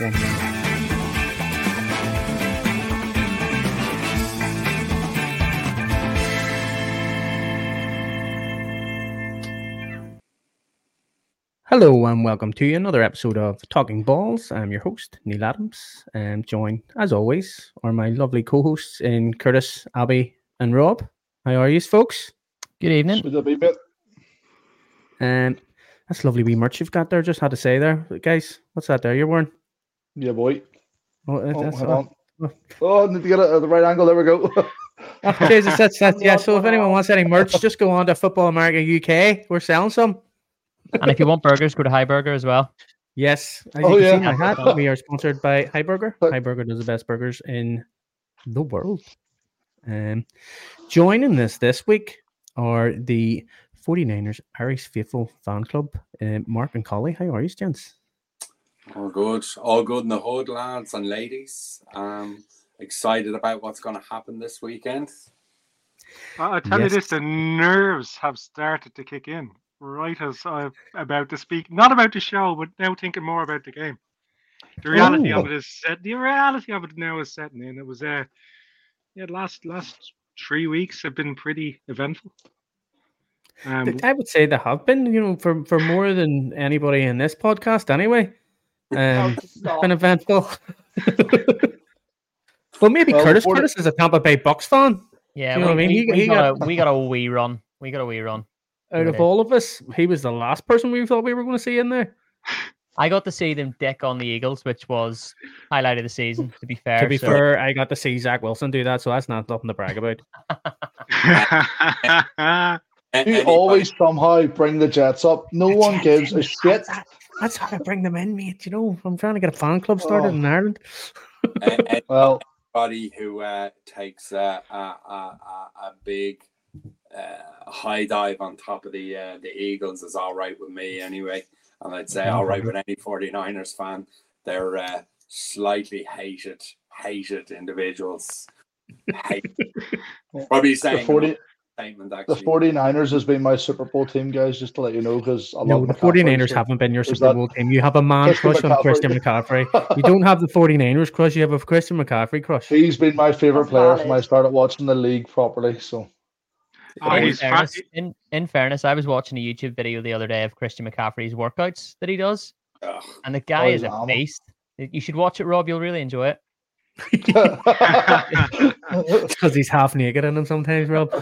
that one. Hello and welcome to another episode of Talkin Balls. I'm your host, Neil Adams, and joined, as always, are my lovely co-hosts in Curtis, Abbeigh, and Rob. How are you, folks? Good evening. And um, that's lovely wee merch you've got there. Just had to say there, guys. What's that there you're wearing? Yeah, boy. Oh, oh, that's, oh, oh, I need to get it at the right angle. There we go. oh, Jesus, that's, that's, yeah. So if anyone wants any merch, just go on to Football America UK. We're selling some and if you want burgers, go to Hi Burger as well. Yes. As oh, yeah. my hat, we are sponsored by Hi Burger. Hi Burger does the best burgers in the world. Um, joining this this week are the 49ers Irish Faithful Fan Club. Uh, Mark and Collie, how are you, gents? All good. All good in the hood, lads and ladies. Um, excited about what's going to happen this weekend. I tell yes. you this, the nerves have started to kick in right as I'm about to speak, not about the show, but now thinking more about the game. The reality of it is set. The reality of it now is setting in. It was uh, yeah, last last three weeks have been pretty eventful. Um, I would say they have been, you know, for for more than anybody in this podcast, anyway. Um, it's been eventful. well, maybe well, Curtis. Curtis is a Tampa Bay Bucks fan. Yeah, you know we, what I mean. We, he, we he got, got, a, we got a wee run. We got a wee run out of all of us, he was the last person we thought we were going to see in there. I got to see them deck on the Eagles, which was highlight of the season. To be fair, to be so. fair, I got to see Zach Wilson do that, so that's not nothing to brag about. you always somehow bring the Jets up. No one gives a shit. That, that's how I bring them in, mate. You know, I'm trying to get a fan club started oh. in Ireland. and well, anybody who uh, takes uh, a, a, a big uh, high dive on top of the uh, the Eagles is all right with me anyway. And I'd say all right with any 49ers fan. They're uh, slightly hated, hated individuals. Hate. Probably saying 40, statement, actually. The 49ers has been my Super Bowl team, guys, just to let you know, because no, the 49ers so haven't been your Super Bowl team. You have a man Christian crush McCaffrey. on Christian McCaffrey. you don't have the 49ers crush, you have a Christian McCaffrey crush. He's been my favorite That's player valid. from I started watching the league properly, so Oh, in, fairness, in, in, fairness, I was watching a YouTube video the other day of Christian McCaffrey's workouts that he does, Ugh. and the guy oh, is a beast. You should watch it, Rob. You'll really enjoy it. because he's half naked in them sometimes, Rob.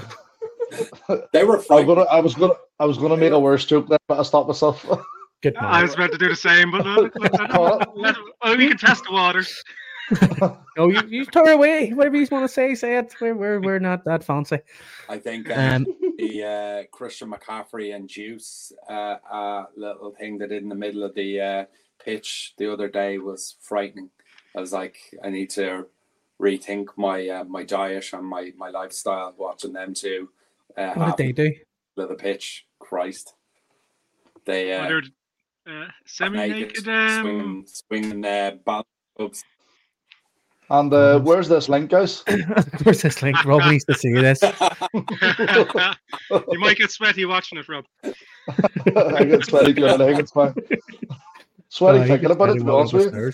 They were. I was gonna. I was gonna. I was gonna make a worse joke there, but I stopped myself. Good I was about to do the same, but uh, let, let, let, we can test the waters. no, you, you turn away. Whatever you want to say, say it. We're, we're, we're not that fancy. I think um, um, the uh, Christian McCaffrey and Juice uh, uh, little thing they did in the middle of the uh, pitch the other day was frightening. I was like, I need to rethink my uh, my diet and my, my lifestyle watching them two. Uh, what did they do? The pitch, Christ. They uh, uh, semi-naked um... swinging, swinging uh, balls and uh, where's this link, guys? where's this link? Rob needs to see this. you might get sweaty watching it, Rob. I get sweaty, good. I think it's fine. Sweaty thinking about it, to be honest with you.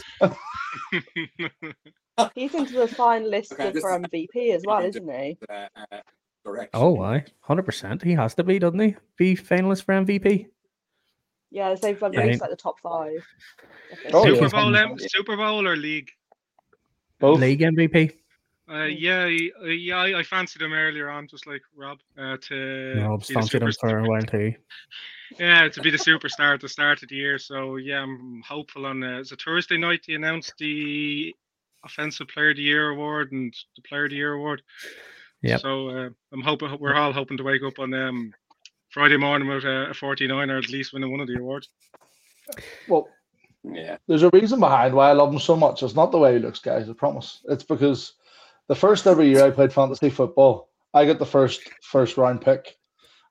He's into the fine list okay, for MVP as well, isn't he? Uh, uh, oh, why? 100%. He has to be, doesn't he? Be finalist for MVP. Yeah, they've run yeah. like the top five. Oh, Super, yeah. Bowl, um, Super Bowl or league? Both. League MVP. Uh, yeah, yeah, I, I fancied him earlier on, just like Rob. Uh, to no, I've fancied him for a while too. Yeah, to be the superstar at the start of the year. So yeah, I'm hopeful on. Uh, it's a Thursday night. They announced the Offensive Player of the Year award and the Player of the Year award. Yeah. So uh, I'm hoping we're all hoping to wake up on um, Friday morning with a, a 49 or at least winning one of the awards. Well, yeah. There's a reason behind why I love him so much. It's not the way he looks, guys. I promise. It's because the first every year I played fantasy football, I get the first first round pick,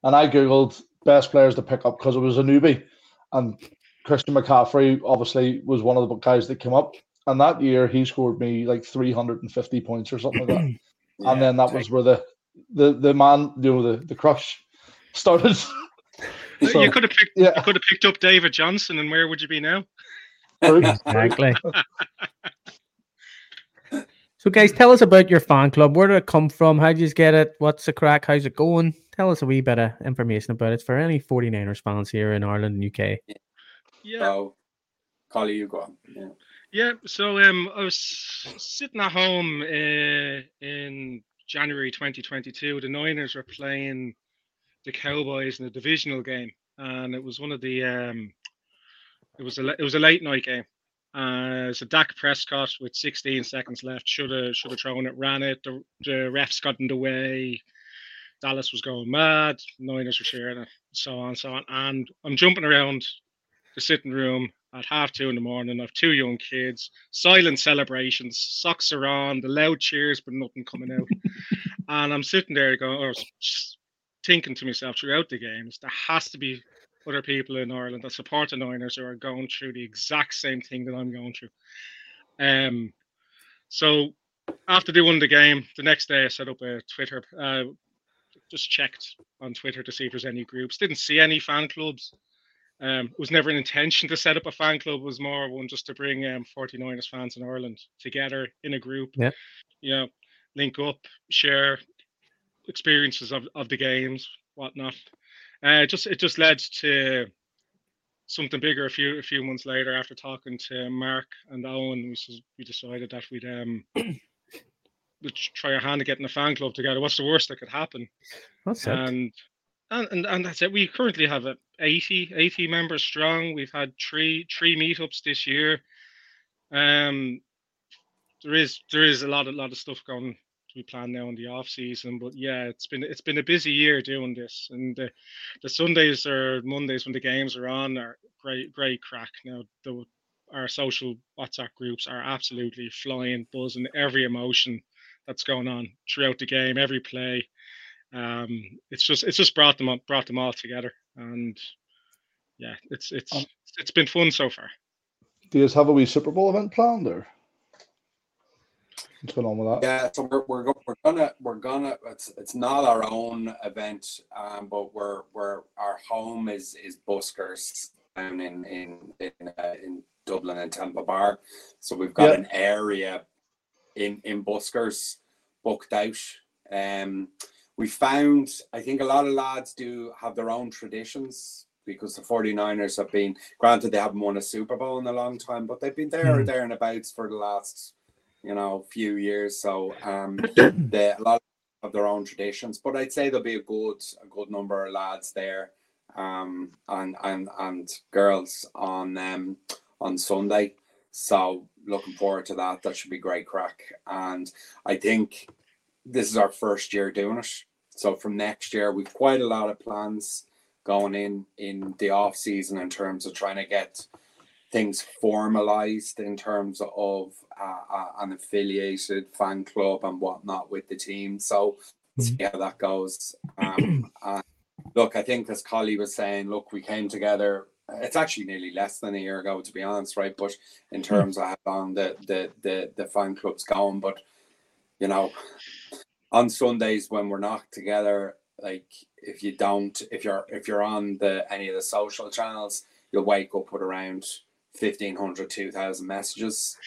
and I googled best players to pick up because it was a newbie, and Christian McCaffrey obviously was one of the guys that came up. And that year he scored me like 350 points or something like that. yeah, and then that was where the the the man, you know, the the crush started. so, you could have picked yeah. you could have picked up David Johnson, and where would you be now? exactly. So, guys, tell us about your fan club. Where did it come from? How did you get it? What's the crack? How's it going? Tell us a wee bit of information about it for any 49ers fans here in Ireland and UK. Yeah. So, Collie, you go on. Yeah. Yeah, so um, I was sitting at home uh, in January 2022. The Niners were playing the Cowboys in a divisional game, and it was one of the um, it was a it was a late night game. Uh, so Dak Prescott with 16 seconds left should have should have thrown it, ran it. The, the refs got in the way. Dallas was going mad. Niners were cheering it, so on, so on. And I'm jumping around the sitting room at half two in the morning. I have two young kids, silent celebrations, socks are on, the loud cheers, but nothing coming out. and I'm sitting there going, or thinking to myself throughout the games, there has to be other people in Ireland that support the Niners who are going through the exact same thing that I'm going through. Um, so after they won the game, the next day I set up a Twitter. Uh, just checked on Twitter to see if there's any groups. Didn't see any fan clubs. Um, it was never an intention to set up a fan club. It was more one just to bring um, 49ers fans in Ireland together in a group. Yeah. You know, link up, share experiences of, of the games, whatnot. Uh, just it just led to something bigger a few a few months later after talking to Mark and Owen. We, we decided that we'd um we'd try our hand at getting a fan club together. What's the worst that could happen? That's and, and and and that's it. We currently have a 80, 80 members strong. We've had three three meetups this year. Um, there is there is a lot a lot of stuff going to be planned now in the off season. But yeah, it's been it's been a busy year doing this, and the, the Sundays or Mondays when the games are on are great great crack. Now the our social WhatsApp groups are absolutely flying, buzzing every emotion that's going on throughout the game, every play. Um, it's just it's just brought them up, brought them all together, and yeah, it's it's um, it's been fun so far. Do you guys have a wee Super Bowl event planned or? What's going on with that? Yeah, so we're, we're, we're gonna we're gonna it's it's not our own event, um, but we're we're our home is is Buskers down in in in, uh, in Dublin and Temple Bar, so we've got an area in in Buskers booked out. Um, we found I think a lot of lads do have their own traditions because the 49ers have been granted they haven't won a Super Bowl in a long time, but they've been there or there and abouts for the last, you know, few years. So um they a lot of their own traditions. But I'd say there'll be a good a good number of lads there um and and and girls on um on Sunday. So looking forward to that. That should be great crack. And I think this is our first year doing it. So from next year, we've quite a lot of plans going in in the off season in terms of trying to get things formalized in terms of uh, uh, an affiliated fan club and whatnot with the team. So see mm-hmm. how that goes. Um, look, I think as Collie was saying, look, we came together it's actually nearly less than a year ago to be honest right but in hmm. terms of how long the the the, the fan club's going but you know on sundays when we're not together like if you don't if you're if you're on the any of the social channels you'll wake up with around 1500 2000 messages.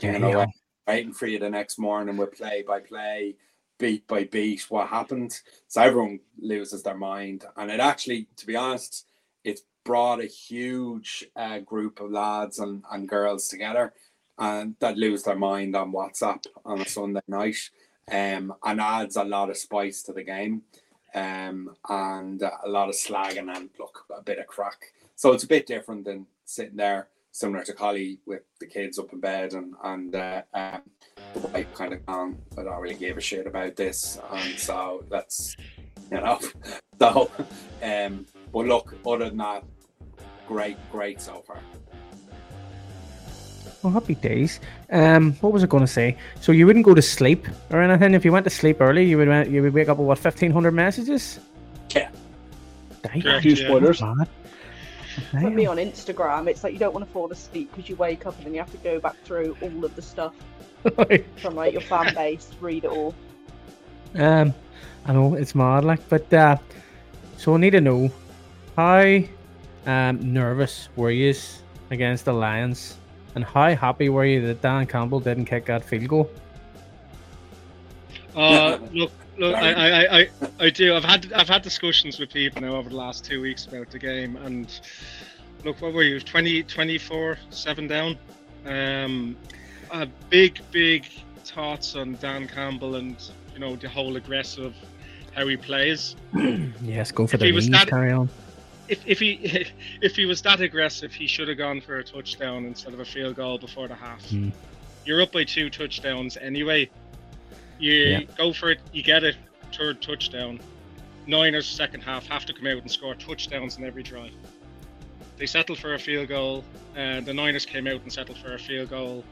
You know waiting for you the next morning with play by play beat by beat what happened. So everyone loses their mind. And it actually to be honest it's brought a huge uh, group of lads and, and girls together and that lose their mind on WhatsApp on a Sunday night um, and adds a lot of spice to the game um, and a lot of slagging and look a bit of crack. So it's a bit different than sitting there, similar to Collie with the kids up in bed and and uh, um, the wife kind of gone. I don't really give a shit about this, and so that's you know. So, um, but look, other than that, great, great so far. Well, happy days. Um, what was I going to say? So you wouldn't go to sleep or anything if you went to sleep early. You would you would wake up with what fifteen hundred messages. Yeah. A few spoilers. Put me on Instagram, it's like you don't want to fall asleep because you wake up and then you have to go back through all of the stuff from like your fan base, read it all. Um, I know it's mad, like, but uh, so I need to know how um nervous were you against the Lions and how happy were you that Dan Campbell didn't kick that field goal? Uh, look, look, I, I, I, I do. I've had I've had discussions with people now over the last two weeks about the game, and look, what were you? 20, 24, seven down. Um, a big, big thoughts on Dan Campbell and you know the whole aggressive how he plays. yes, go for if the knees, that, carry on. If, if he if he was that aggressive, he should have gone for a touchdown instead of a field goal before the half. Mm. You're up by two touchdowns anyway. You yeah. go for it, you get it, third touchdown. Niners second half have to come out and score touchdowns in every drive. They settled for a field goal. and the Niners came out and settled for a field goal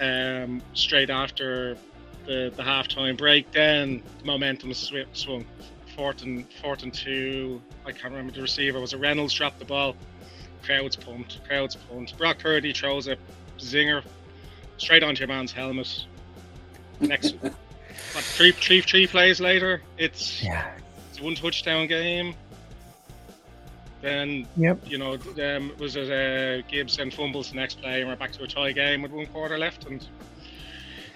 um, straight after the, the halftime break. Then the momentum swung. Fourth and fourth and two. I can't remember the receiver. Was it Reynolds dropped the ball? Crowds pumped. Crowds pumped. Brock Purdy throws a zinger straight onto your man's helmet. Next, what, three, three, three plays later, it's yeah, it's one touchdown game. Then, yep. you know, um, was it uh, Gibbs and fumbles the next play, and we're back to a tie game with one quarter left. And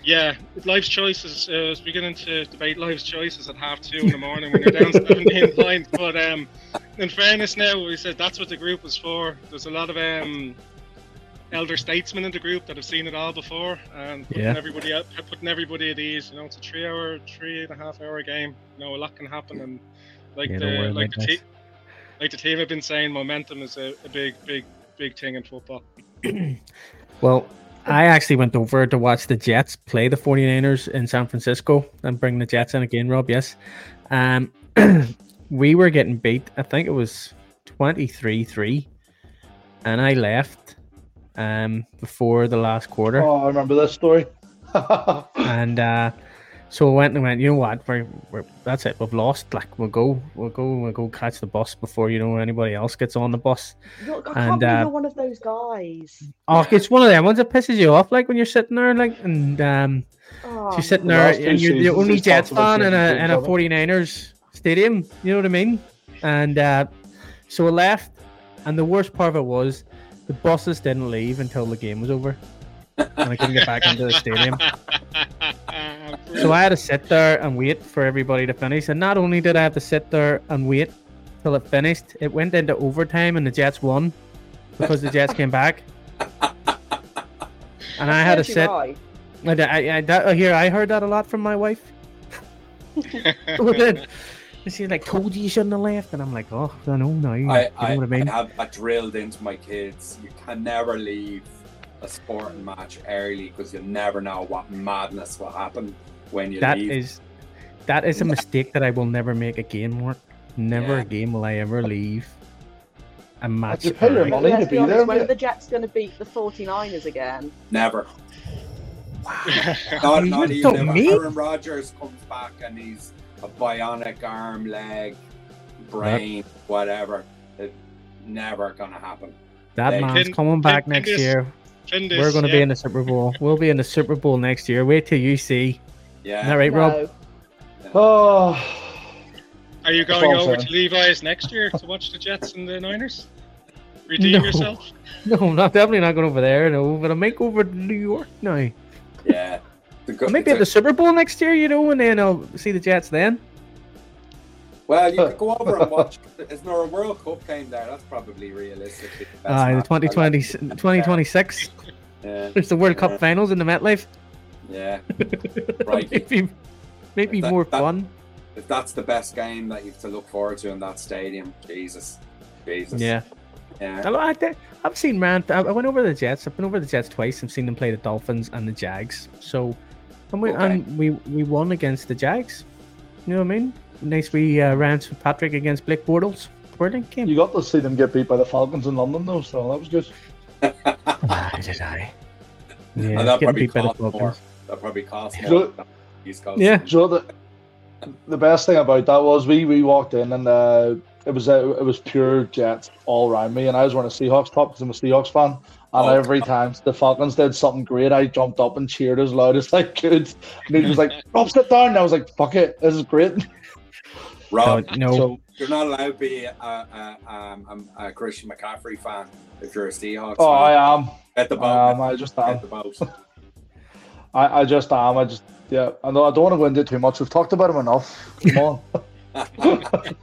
yeah, life's choices. Uh, I was beginning to debate life's choices at half two in the morning when you're down 17 points. But um, in fairness, now we said that's what the group was for. There's a lot of um, elder statesmen in the group that have seen it all before and putting yeah. everybody up, putting everybody at ease. You know, it's a three-hour, three and a half hour game. You know, a lot can happen, and like yeah, the like the team like the team have been saying, momentum is a, a big, big, big thing in football. well, I actually went over to watch the Jets play the 49ers in San Francisco and bring the Jets in again, Rob. Yes. Um, we were getting beat. I think it was 23 3. And I left um, before the last quarter. Oh, I remember this story. and uh, so I went and went, you know what? We're, we're, that's it. We've lost. Like we'll go, we'll go, we'll go catch the bus before you know anybody else gets on the bus. Look, I and, can't uh, you're one of those guys. Oh, it's one of them ones that pisses you off, like when you're sitting there, like and um, oh, you're sitting there and you're the only Jets fan in a in a 49ers stadium. You know what I mean? And uh, so I left, and the worst part of it was the buses didn't leave until the game was over, and I couldn't get back into the stadium. So I had to sit there and wait for everybody to finish. And not only did I have to sit there and wait till it finished, it went into overtime and the Jets won because the Jets came back. And I had to sit. I, I, I, that, here, I heard that a lot from my wife. she's like, told you you shouldn't have left. And I'm like, oh, I know now. You I, know I, what I mean? I have that drilled into my kids. You can never leave a sporting match early because you never know what madness will happen when you that leave. is that is a mistake that I will never make again, Mark. Never yeah. again will I ever leave a match. You pay your money to be, be honest, there. When are the Jets going to beat the 49ers again? Never. Wow. not, not even if Aaron Rodgers comes back and he's a bionic arm, leg, brain, yep. whatever. It's never gonna happen. That they, man's coming back next year. We're going to yeah. be in the Super Bowl. We'll be in the Super Bowl next year. Wait till you see. Yeah. Is that right, no. Rob? Oh. Are you going over to Levi's next year to watch the Jets and the Niners? Redeem no. yourself? No, I'm not definitely not going over there. No, but I might go over to New York now. Yeah. Go- I might be at the Super Bowl next year, you know, and then I'll see the Jets then. Well, you could go over and watch. Is there a World Cup game there? That's probably realistic. Uh, the 2020, 2026. Yeah. There's the World yeah. Cup finals in the MetLife. Yeah. right. maybe maybe that, more that, fun. If that's the best game that you have to look forward to in that stadium, Jesus. Jesus. Yeah. Yeah. I, have seen man. I went over the Jets. I've been over the Jets twice. I've seen them play the Dolphins and the Jags. So, and we okay. and we we won against the Jags. You know what I mean? Nice wee uh, rounds for Patrick against Blake Bortles. Brilliant game. You got to see them get beat by the Falcons in London, though, so that was good. ah, did I? Yeah, that probably beat cost by the more. That probably cost more. So, yeah. So the, the best thing about that was we we walked in and uh, it was uh, it was pure Jets all around me, and I was wearing a Seahawks top because I'm a Seahawks fan. And oh, every time the Falcons did something great, I jumped up and cheered as loud as I could. And he was like, "Rob, sit down." And I was like, "Fuck it, this is great." Rob, no, so, you're not allowed to be a, a, a, a, Christian McCaffrey fan if you're a Seahawks. Oh, fan. I am. At the boat. I, am, I just am. At the boat. I, I just am. I just yeah. I know I don't want to go into too much. We've talked about him enough. Come on.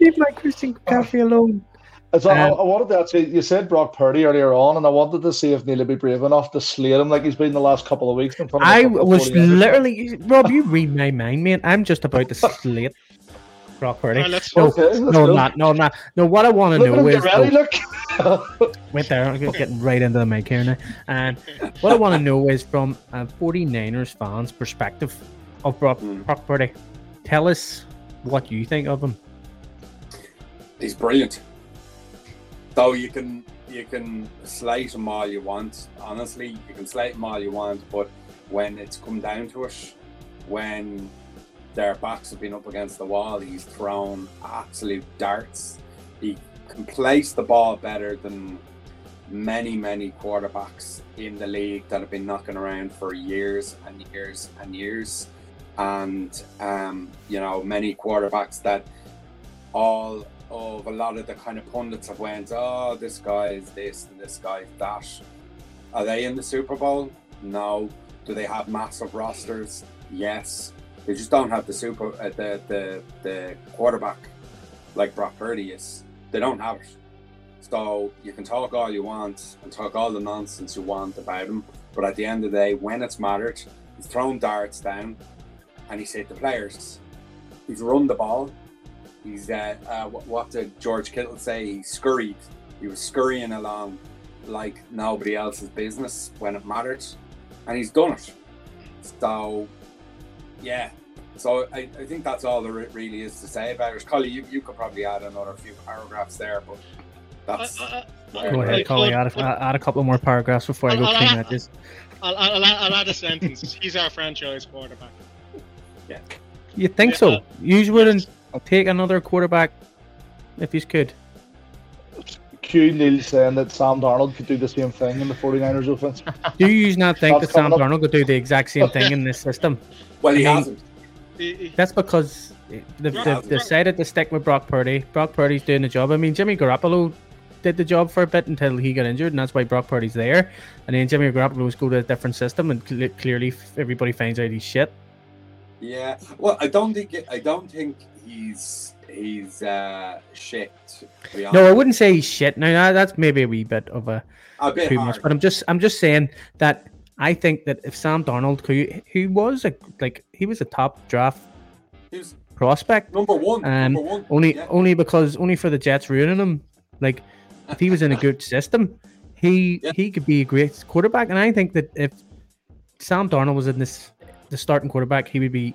Leave my Christian McCaffrey alone. So um, I, I, wanted to actually, you said Brock Purdy earlier on, and I wanted to see if Neil would be brave enough to slate him like he's been the last couple of weeks. I was literally, Rob, you read my mind, man. I'm just about to slate Brock Purdy. Right, no, okay, no, not, no, not, no. What I want to know is, ready, look. wait there, I'm getting right into the mic here now. And what I want to know is from a 49ers fans' perspective of Brock, mm. Brock Purdy. Tell us what you think of him. He's brilliant. So you can you can slate him all you want. Honestly, you can slate him all you want, but when it's come down to it, when their backs have been up against the wall, he's thrown absolute darts. He can place the ball better than many, many quarterbacks in the league that have been knocking around for years and years and years. And, um, you know, many quarterbacks that all of a lot of the kind of pundits have went, oh, this guy is this and this guy is that. Are they in the Super Bowl? No. Do they have massive rosters? Yes. They just don't have the super uh, the, the the quarterback like Brock Purdy is. They don't have it. So you can talk all you want and talk all the nonsense you want about him, but at the end of the day, when it's mattered, he's thrown darts down and he hit the players. He's run the ball He's uh, uh, what, what did George Kittle say? He scurried. He was scurrying along like nobody else's business when it mattered, and he's done it. So, yeah. So I, I think that's all there really is to say about it. Collie, you, you could probably add another few paragraphs there, but that's. Uh, uh, Go ahead, Collie. Add, add, a couple more paragraphs before I'll, I go I'll clean add, this. I'll, I'll, I'll add a sentence. He's our franchise quarterback. Yeah. You think yeah, so? You wouldn't I'll take another quarterback if he's good. Q Neil saying that Sam Darnold could do the same thing in the 49ers offense. Do you not think that Sam Darnold could do the exact same thing in this system? Well, he I mean, hasn't. That's because they've, they've decided to stick with Brock Purdy. Brock Purdy's doing the job. I mean, Jimmy Garoppolo did the job for a bit until he got injured, and that's why Brock Purdy's there. And then Jimmy Garoppolo was go to a different system, and cl- clearly everybody finds out he's shit. Yeah, well, I don't think it, I don't think he's he's uh, shit. No, I wouldn't say he's shit. Now that's maybe a wee bit of a, a bit too much, but I'm just I'm just saying that I think that if Sam Darnold, who who was a like he was a top draft He's prospect, number one, um, number one. only yeah. only because only for the Jets ruining him. Like if he was in a good system, he yeah. he could be a great quarterback, and I think that if Sam Darnold was in this the starting quarterback, he would be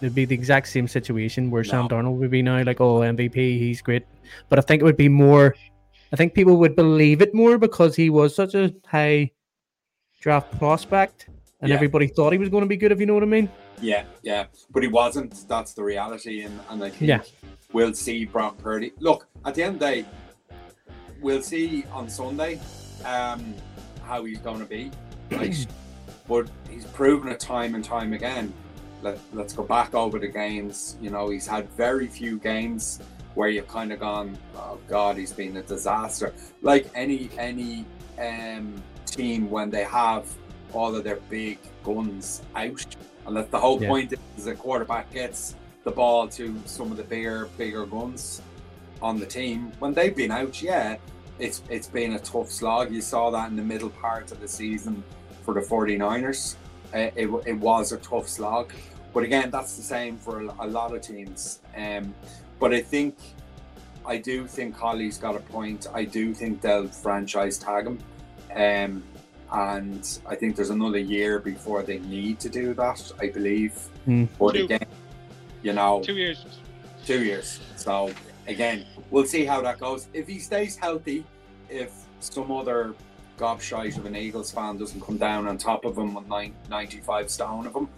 it'd be the exact same situation where no. Sam Darnold would be now like, oh, MVP, he's great. But I think it would be more. I think people would believe it more because he was such a high draft prospect, and yeah. everybody thought he was going to be good. If you know what I mean. Yeah, yeah, but he wasn't. That's the reality, and and I think yeah. we'll see Brock Purdy. Look, at the end of the day, we'll see on Sunday um, how he's going to be. Right? but he's proven it time and time again let, let's go back over the games. You know, he's had very few games where you've kind of gone, oh God, he's been a disaster. Like any any um, team when they have all of their big guns out, and that's the whole yeah. point is the quarterback gets the ball to some of the bigger bigger guns on the team. When they've been out, yeah, it's it's been a tough slog. You saw that in the middle part of the season for the 49ers. Uh, it, it was a tough slog. But again, that's the same for a, a lot of teams. Um, but I think, I do think Collie's got a point. I do think they'll franchise tag him. Um, and I think there's another year before they need to do that, I believe. Mm. But two. again, you know, two years. Two years. So again, we'll see how that goes. If he stays healthy, if some other gobshite of an Eagles fan doesn't come down on top of him with 95 stone of him,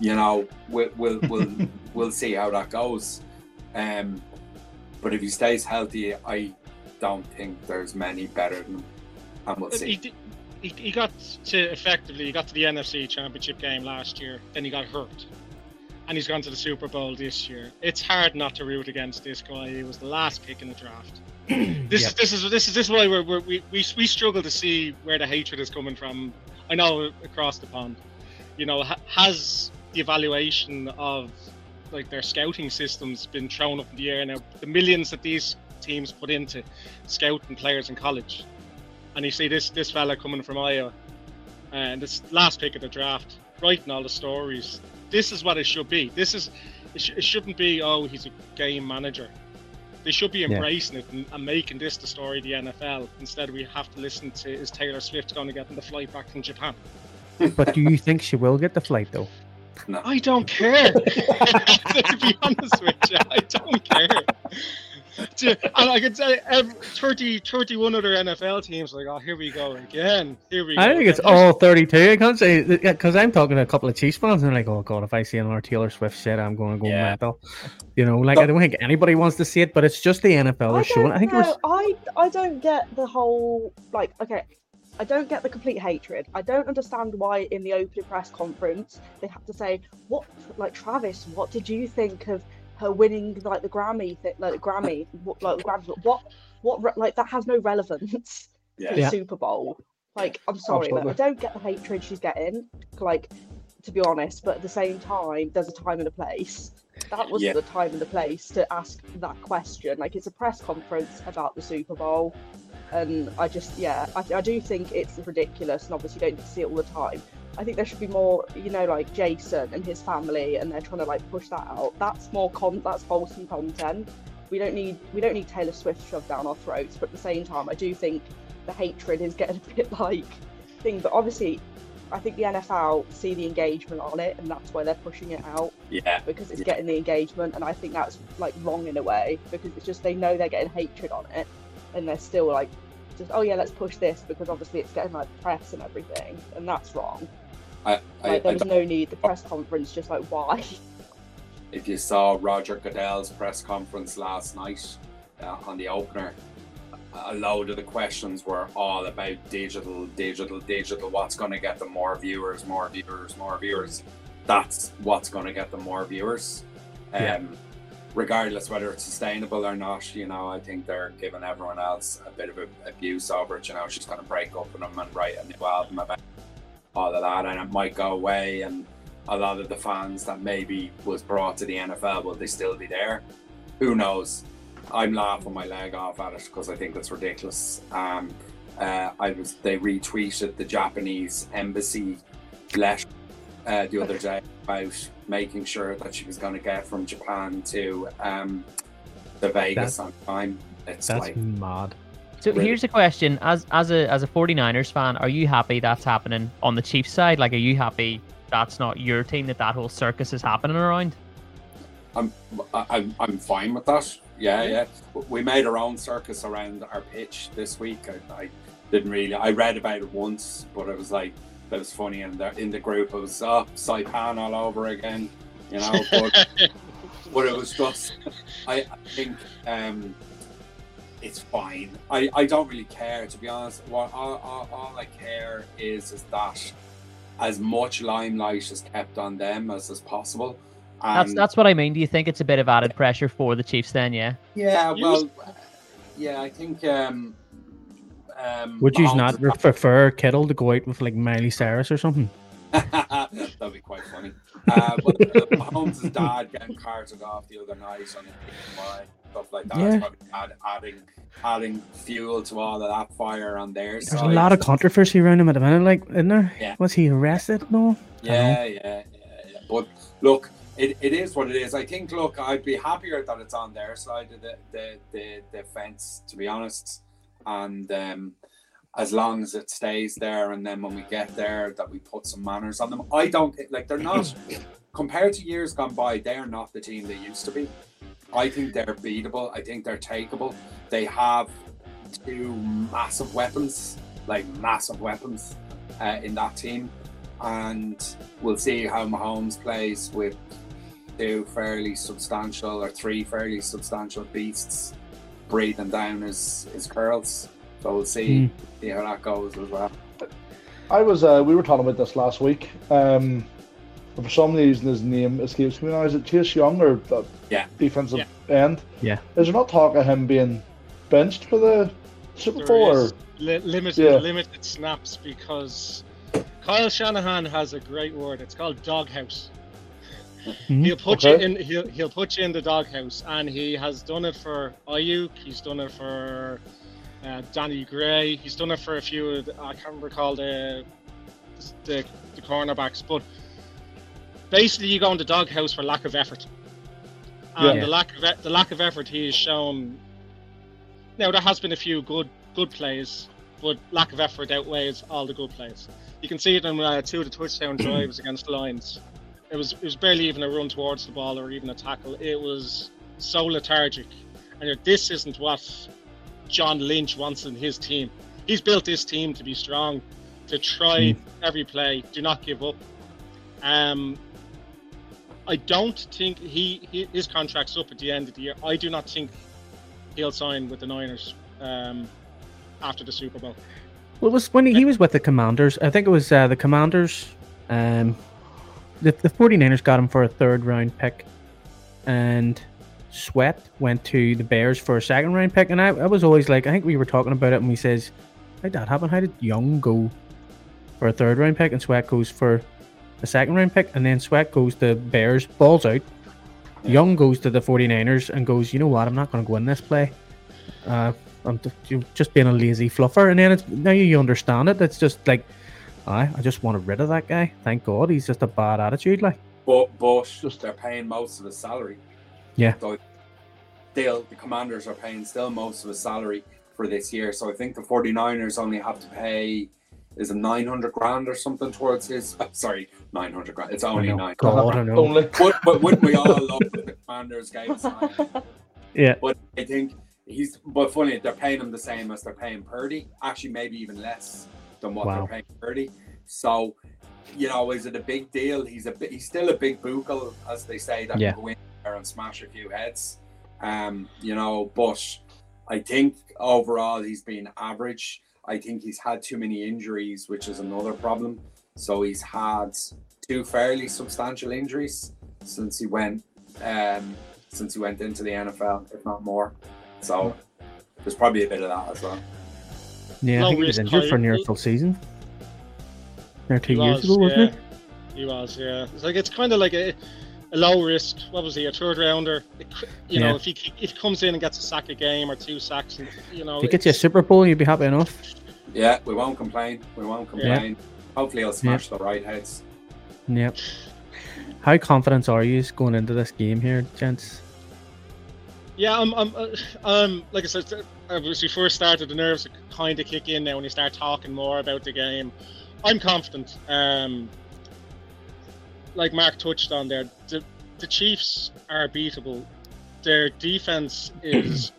you know, we'll we'll we'll, we'll see how that goes. Um, but if he stays healthy, I don't think there's many better than him, and we'll see. He, he, he got to effectively he got to the NFC Championship game last year, then he got hurt, and he's gone to the Super Bowl this year. It's hard not to root against this guy. He was the last pick in the draft. this yep. is this is this is this is why we're, we're, we we we struggle to see where the hatred is coming from I know across the pond, you know, ha- has the evaluation of like their scouting systems been thrown up in the air now? The millions that these teams put into scouting players in college, and you see this this fella coming from Iowa, and this last pick of the draft, writing all the stories. This is what it should be. This is it, sh- it shouldn't be oh he's a game manager. They should be embracing yeah. it and, and, making this the story of the NFL. Instead, we have to listen to is Taylor Swift going to get the flight back from Japan? but do you think she will get the flight though? No. I don't care. to be honest with you, I don't care and I can say you, every, 30, 31 other NFL teams like, oh, here we go again. Here we I go. think it's all 32. I can't say, because I'm talking to a couple of Chiefs fans and they're like, oh, God, if I see another Taylor Swift shit, I'm going to go yeah. mental. You know, like, but, I don't think anybody wants to see it, but it's just the NFL they're showing. I think know. was... I, I don't get the whole, like, okay, I don't get the complete hatred. I don't understand why in the opening press conference they have to say, "What, like Travis? What did you think of her winning like the Grammy, th- like the Grammy, what, like Grammy, what, what, like that has no relevance yeah. to the yeah. Super Bowl. Like, I'm sorry, but I don't get the hatred she's getting. Like, to be honest, but at the same time, there's a time and a place. That wasn't yeah. the time and the place to ask that question. Like, it's a press conference about the Super Bowl, and I just, yeah, I, I do think it's ridiculous, and obviously, you don't see it all the time. I think there should be more, you know, like Jason and his family, and they're trying to like push that out. That's more con. That's wholesome content. We don't need we don't need Taylor Swift shoved down our throats. But at the same time, I do think the hatred is getting a bit like thing. But obviously, I think the NFL see the engagement on it, and that's why they're pushing it out. Yeah. Because it's yeah. getting the engagement, and I think that's like wrong in a way because it's just they know they're getting hatred on it, and they're still like, just oh yeah, let's push this because obviously it's getting like press and everything, and that's wrong. I, I, like, there was no need. The press conference, just like why? If you saw Roger Goodell's press conference last night uh, on the opener, a load of the questions were all about digital, digital, digital. What's going to get them more viewers, more viewers, more viewers? That's what's going to get them more viewers. Um, yeah. Regardless whether it's sustainable or not, you know, I think they're giving everyone else a bit of a, abuse over it. You know, she's going to break up with them and write a new album about all of that, and it might go away. And a lot of the fans that maybe was brought to the NFL, will they still be there? Who knows? I'm laughing my leg off at it because I think it's ridiculous. Um, uh, I was they retweeted the Japanese embassy letter uh, the other day about making sure that she was going to get from Japan to um, the Vegas on time. It's that's like mad. So really? here's a question: as as a as a 49ers fan, are you happy that's happening on the Chiefs side? Like, are you happy that's not your team that that whole circus is happening around? I'm I'm I'm fine with that. Yeah, yeah. We made our own circus around our pitch this week. I, I didn't really. I read about it once, but it was like that was funny. And in, in the group, it was oh, Saipan all over again, you know. But but it was just. I, I think um, it's fine. I, I don't really care to be honest. What all, all, all I care is is that as much limelight is kept on them as is possible. And that's that's what I mean. Do you think it's a bit of added pressure for the Chiefs then? Yeah. Yeah. Well. Yeah, I think. um um, Would you not prefer Kittle to go out with like Miley Cyrus or something? That'd be quite funny. Uh, but Mahomes' dad getting carted off the other night on his stuff like that. Yeah. Add, adding adding fuel to all of that fire on there. There's a lot of controversy around him at the minute, like, isn't there? Yeah. Was he arrested? No. Yeah, yeah, yeah, yeah. But look, it, it is what it is. I think, look, I'd be happier that it's on their side of the the, the, the fence, to be honest. And um, as long as it stays there, and then when we get there, that we put some manners on them. I don't like they're not compared to years gone by. They are not the team they used to be. I think they're beatable. I think they're takeable. They have two massive weapons, like massive weapons, uh, in that team, and we'll see how Mahomes plays with two fairly substantial or three fairly substantial beasts breathing down his his curls. So we'll see mm. see how that goes as well. I was uh, we were talking about this last week. Um, for some reason his name escapes me now. Is it Chase Young or the yeah. defensive yeah. end? Yeah. Is there not talk of him being benched for the Super Bowl? Li- limited yeah. limited snaps because Kyle Shanahan has a great word. It's called doghouse. Mm-hmm. He'll put okay. you in. He'll he'll put you in the doghouse, and he has done it for Aiyuk. He's done it for uh, Danny Gray. He's done it for a few. The, I can't recall the, the the cornerbacks, but basically you go in the doghouse for lack of effort, and yeah. the lack of the lack of effort he has shown. Now there has been a few good good plays, but lack of effort outweighs all the good plays. You can see it in uh, two of the touchdown drives against the Lions. It was it was barely even a run towards the ball or even a tackle. It was so lethargic, and this isn't what John Lynch wants in his team. He's built this team to be strong, to try mm. every play, do not give up. Um, I don't think he, his contract's up at the end of the year. I do not think he'll sign with the Niners um, after the Super Bowl. Well, it was when he was with the Commanders. I think it was uh, the Commanders. Um, the, the 49ers got him for a third round pick, and Sweat went to the Bears for a second round pick. And I, I was always like, I think we were talking about it, and we says, How'd that happen? How did Young go for a third round pick, and Sweat goes for a second round pick, and then Sweat goes to the Bears, balls out. Young goes to the 49ers and goes, You know what? I'm not going to go in this play. Uh, I'm just being a lazy fluffer. And then it's now you understand it. It's just like, I, I just want to rid of that guy. Thank God, he's just a bad attitude. Like, but but just they're paying most of his salary. Yeah. So still, the Commanders are paying still most of his salary for this year. So I think the 49ers only have to pay is it 900 grand or something towards his uh, sorry 900 grand it's only nine God, I know. Only. But, but wouldn't we all love the commanders game yeah but i think he's but funny they're paying him the same as they're paying Purdy actually maybe even less than what wow. they're paying Purdy so you know is it a big deal he's a he's still a big buckle as they say that yeah. can go in there and smash a few heads um you know but i think overall he's been average I think he's had too many injuries, which is another problem. So he's had two fairly substantial injuries since he went um, since he went into the NFL, if not more. So there's probably a bit of that as well. Yeah, I think he was injured for near full season. Near two years was, ago, wasn't yeah. he? He was, yeah. It's like it's kind of like a, a low risk. What was he? A third rounder. It, you yeah. know, if he if he comes in and gets a sack a game or two sacks, and, you know, if he gets you a Super Bowl, you'd be happy enough. Yeah, we won't complain. We won't complain. Yeah. Hopefully, he'll smash yeah. the right heads. Yep. How confident are you going into this game here, gents? Yeah, I'm, I'm uh, um, like I said, as we first started, the nerves kind of kick in now when you start talking more about the game. I'm confident. Um, like Mark touched on there, the, the Chiefs are beatable. Their defense is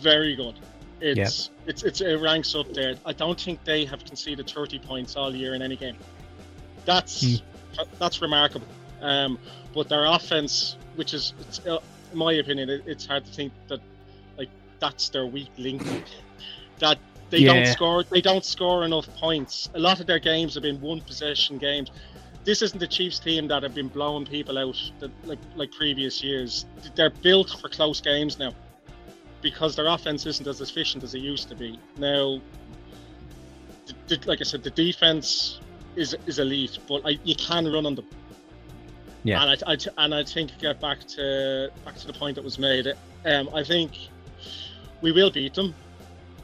very good. It's yep. it's it's it ranks up there. I don't think they have conceded 30 points all year in any game. That's mm. that's remarkable. Um, but their offense, which is, uh, in my opinion, it, it's hard to think that that's their weak link. that they yeah. don't score, they don't score enough points. A lot of their games have been one possession games. This isn't the Chiefs team that have been blowing people out that, like like previous years. They're built for close games now because their offense isn't as efficient as it used to be. Now, the, the, like I said, the defense is is elite, but I, you can run on them. Yeah, and I, I, and I think get back to back to the point that was made. Um, I think we will beat them.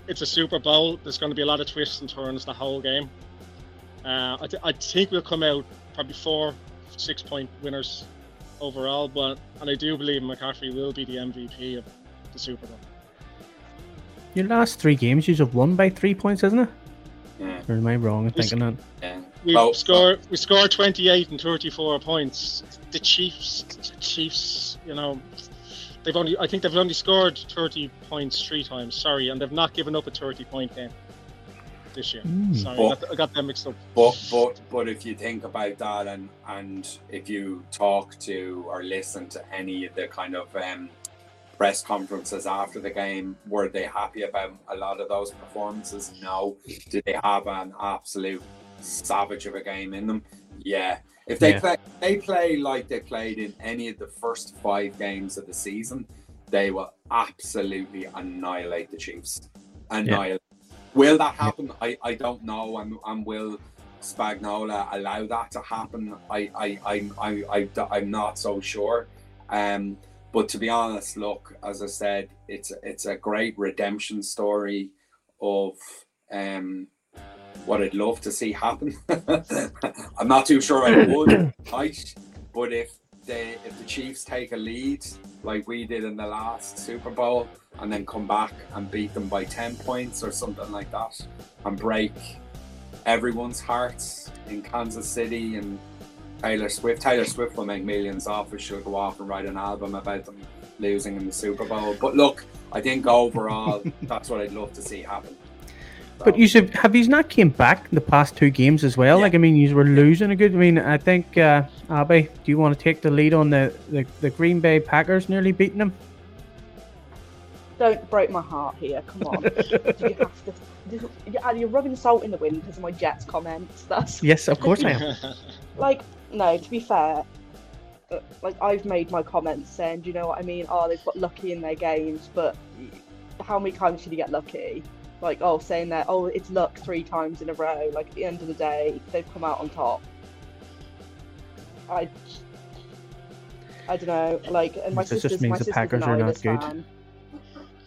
It's a Super Bowl. There's going to be a lot of twists and turns the whole game. Uh, I, th- I think we'll come out probably four, six point winners overall, but and I do believe McCaffrey will be the MVP of the Super Bowl. Your last three games, you have won by three points, isn't it? Yeah. Or am I wrong in thinking that? Yeah. We oh, score we scored 28 and 34 points. The Chiefs, the Chiefs, you know, they've only I think they've only scored 30 points three times. Sorry, and they've not given up a 30 point game this year. Mm. Sorry, but, I, got, I, got, them mixed up. But but but if you think about that, and and if you talk to or listen to any of the kind of um, press conferences after the game, were they happy about a lot of those performances? No. Did they have an absolute savage of a game in them? Yeah. If they yeah. play, they play like they played in any of the first five games of the season, they will absolutely annihilate the Chiefs. Annihilate. Yeah. Will that happen? I, I don't know. And, and will Spagnuolo allow that to happen, I, I, I, I, I, I'm not so sure. Um, but to be honest, look, as I said, it's it's a great redemption story of um, what I'd love to see happen. I'm not too sure I would, right? But if they if the Chiefs take a lead like we did in the last Super Bowl and then come back and beat them by 10 points or something like that and break everyone's hearts in Kansas City and Taylor Swift. Taylor Swift will make millions off it. She'll go off and write an album about them losing in the Super Bowl. But look, I think overall, that's what I'd love to see happen. But you should have you not came back the past two games as well? Yeah. Like I mean, you were losing a good. I mean, I think uh, Abbeigh, do you want to take the lead on the, the, the Green Bay Packers nearly beating them? Don't break my heart here. Come on, you have to. You're rubbing salt in the wind because of my Jets comments. That's yes, of course I am. like no, to be fair, uh, like I've made my comments saying, do you know what I mean? Oh, they've got lucky in their games, but how many times should you get lucky? Like oh saying that oh it's luck three times in a row. Like at the end of the day they've come out on top. I i don't know like and my this sister's my sister's Packers are not good? fan.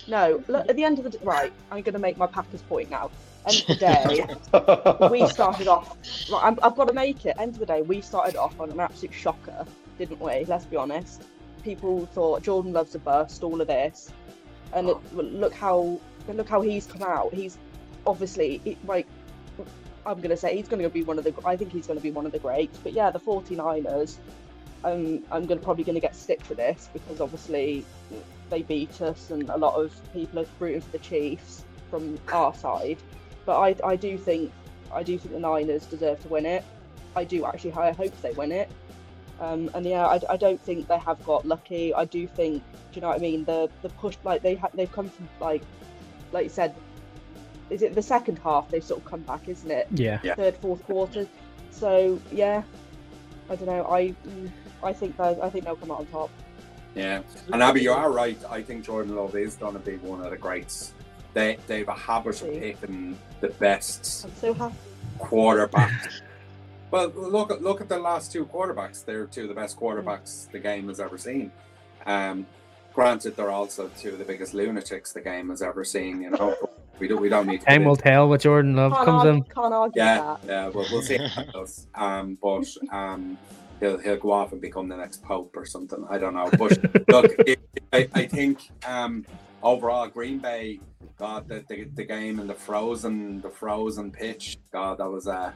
no look, at the end of the right i'm going to make my packers point now. End of the day we started off right, i have got to make it. End of the day we started off on an absolute shocker didn't we? Let's be honest. People thought Jordan Love's a burst all of this. And it, oh. look how but look how he's come out. He's obviously like I'm going to say he's going to be one of the. I think he's going to be one of the greats. But yeah, the 49ers. Um, I'm going to probably going to get stick for this because obviously they beat us, and a lot of people are rooting for the Chiefs from our side. But I, I do think, I do think the Niners deserve to win it. I do actually. I hope they win it. Um, and yeah, I, I don't think they have got lucky. I do think, do you know what I mean? The the push, like they ha- they've come from like like you said, is it the second half they've sort of come back, isn't it? Yeah. yeah. Third, fourth quarter. So yeah, I don't know. I I think that I think they'll come out on top. Yeah, and Abbeigh, you are right. I think Jordan Love is going to be one of the greats. They they've a habit of picking the best I'm so happy. quarterbacks. well, look at look at the last two quarterbacks. They're two of the best quarterbacks the game has ever seen. Um, Granted, they're also two of the biggest lunatics the game has ever seen. You know, we don't we don't need. Time will tell what Jordan Love can't comes argue, in. Can't argue yeah, that. yeah. Well, we'll see how it goes. Um, but um, he'll he'll go off and become the next pope or something. I don't know. But look, it, I I think um overall Green Bay. God, the, the, the game and the frozen the frozen pitch. God, that was a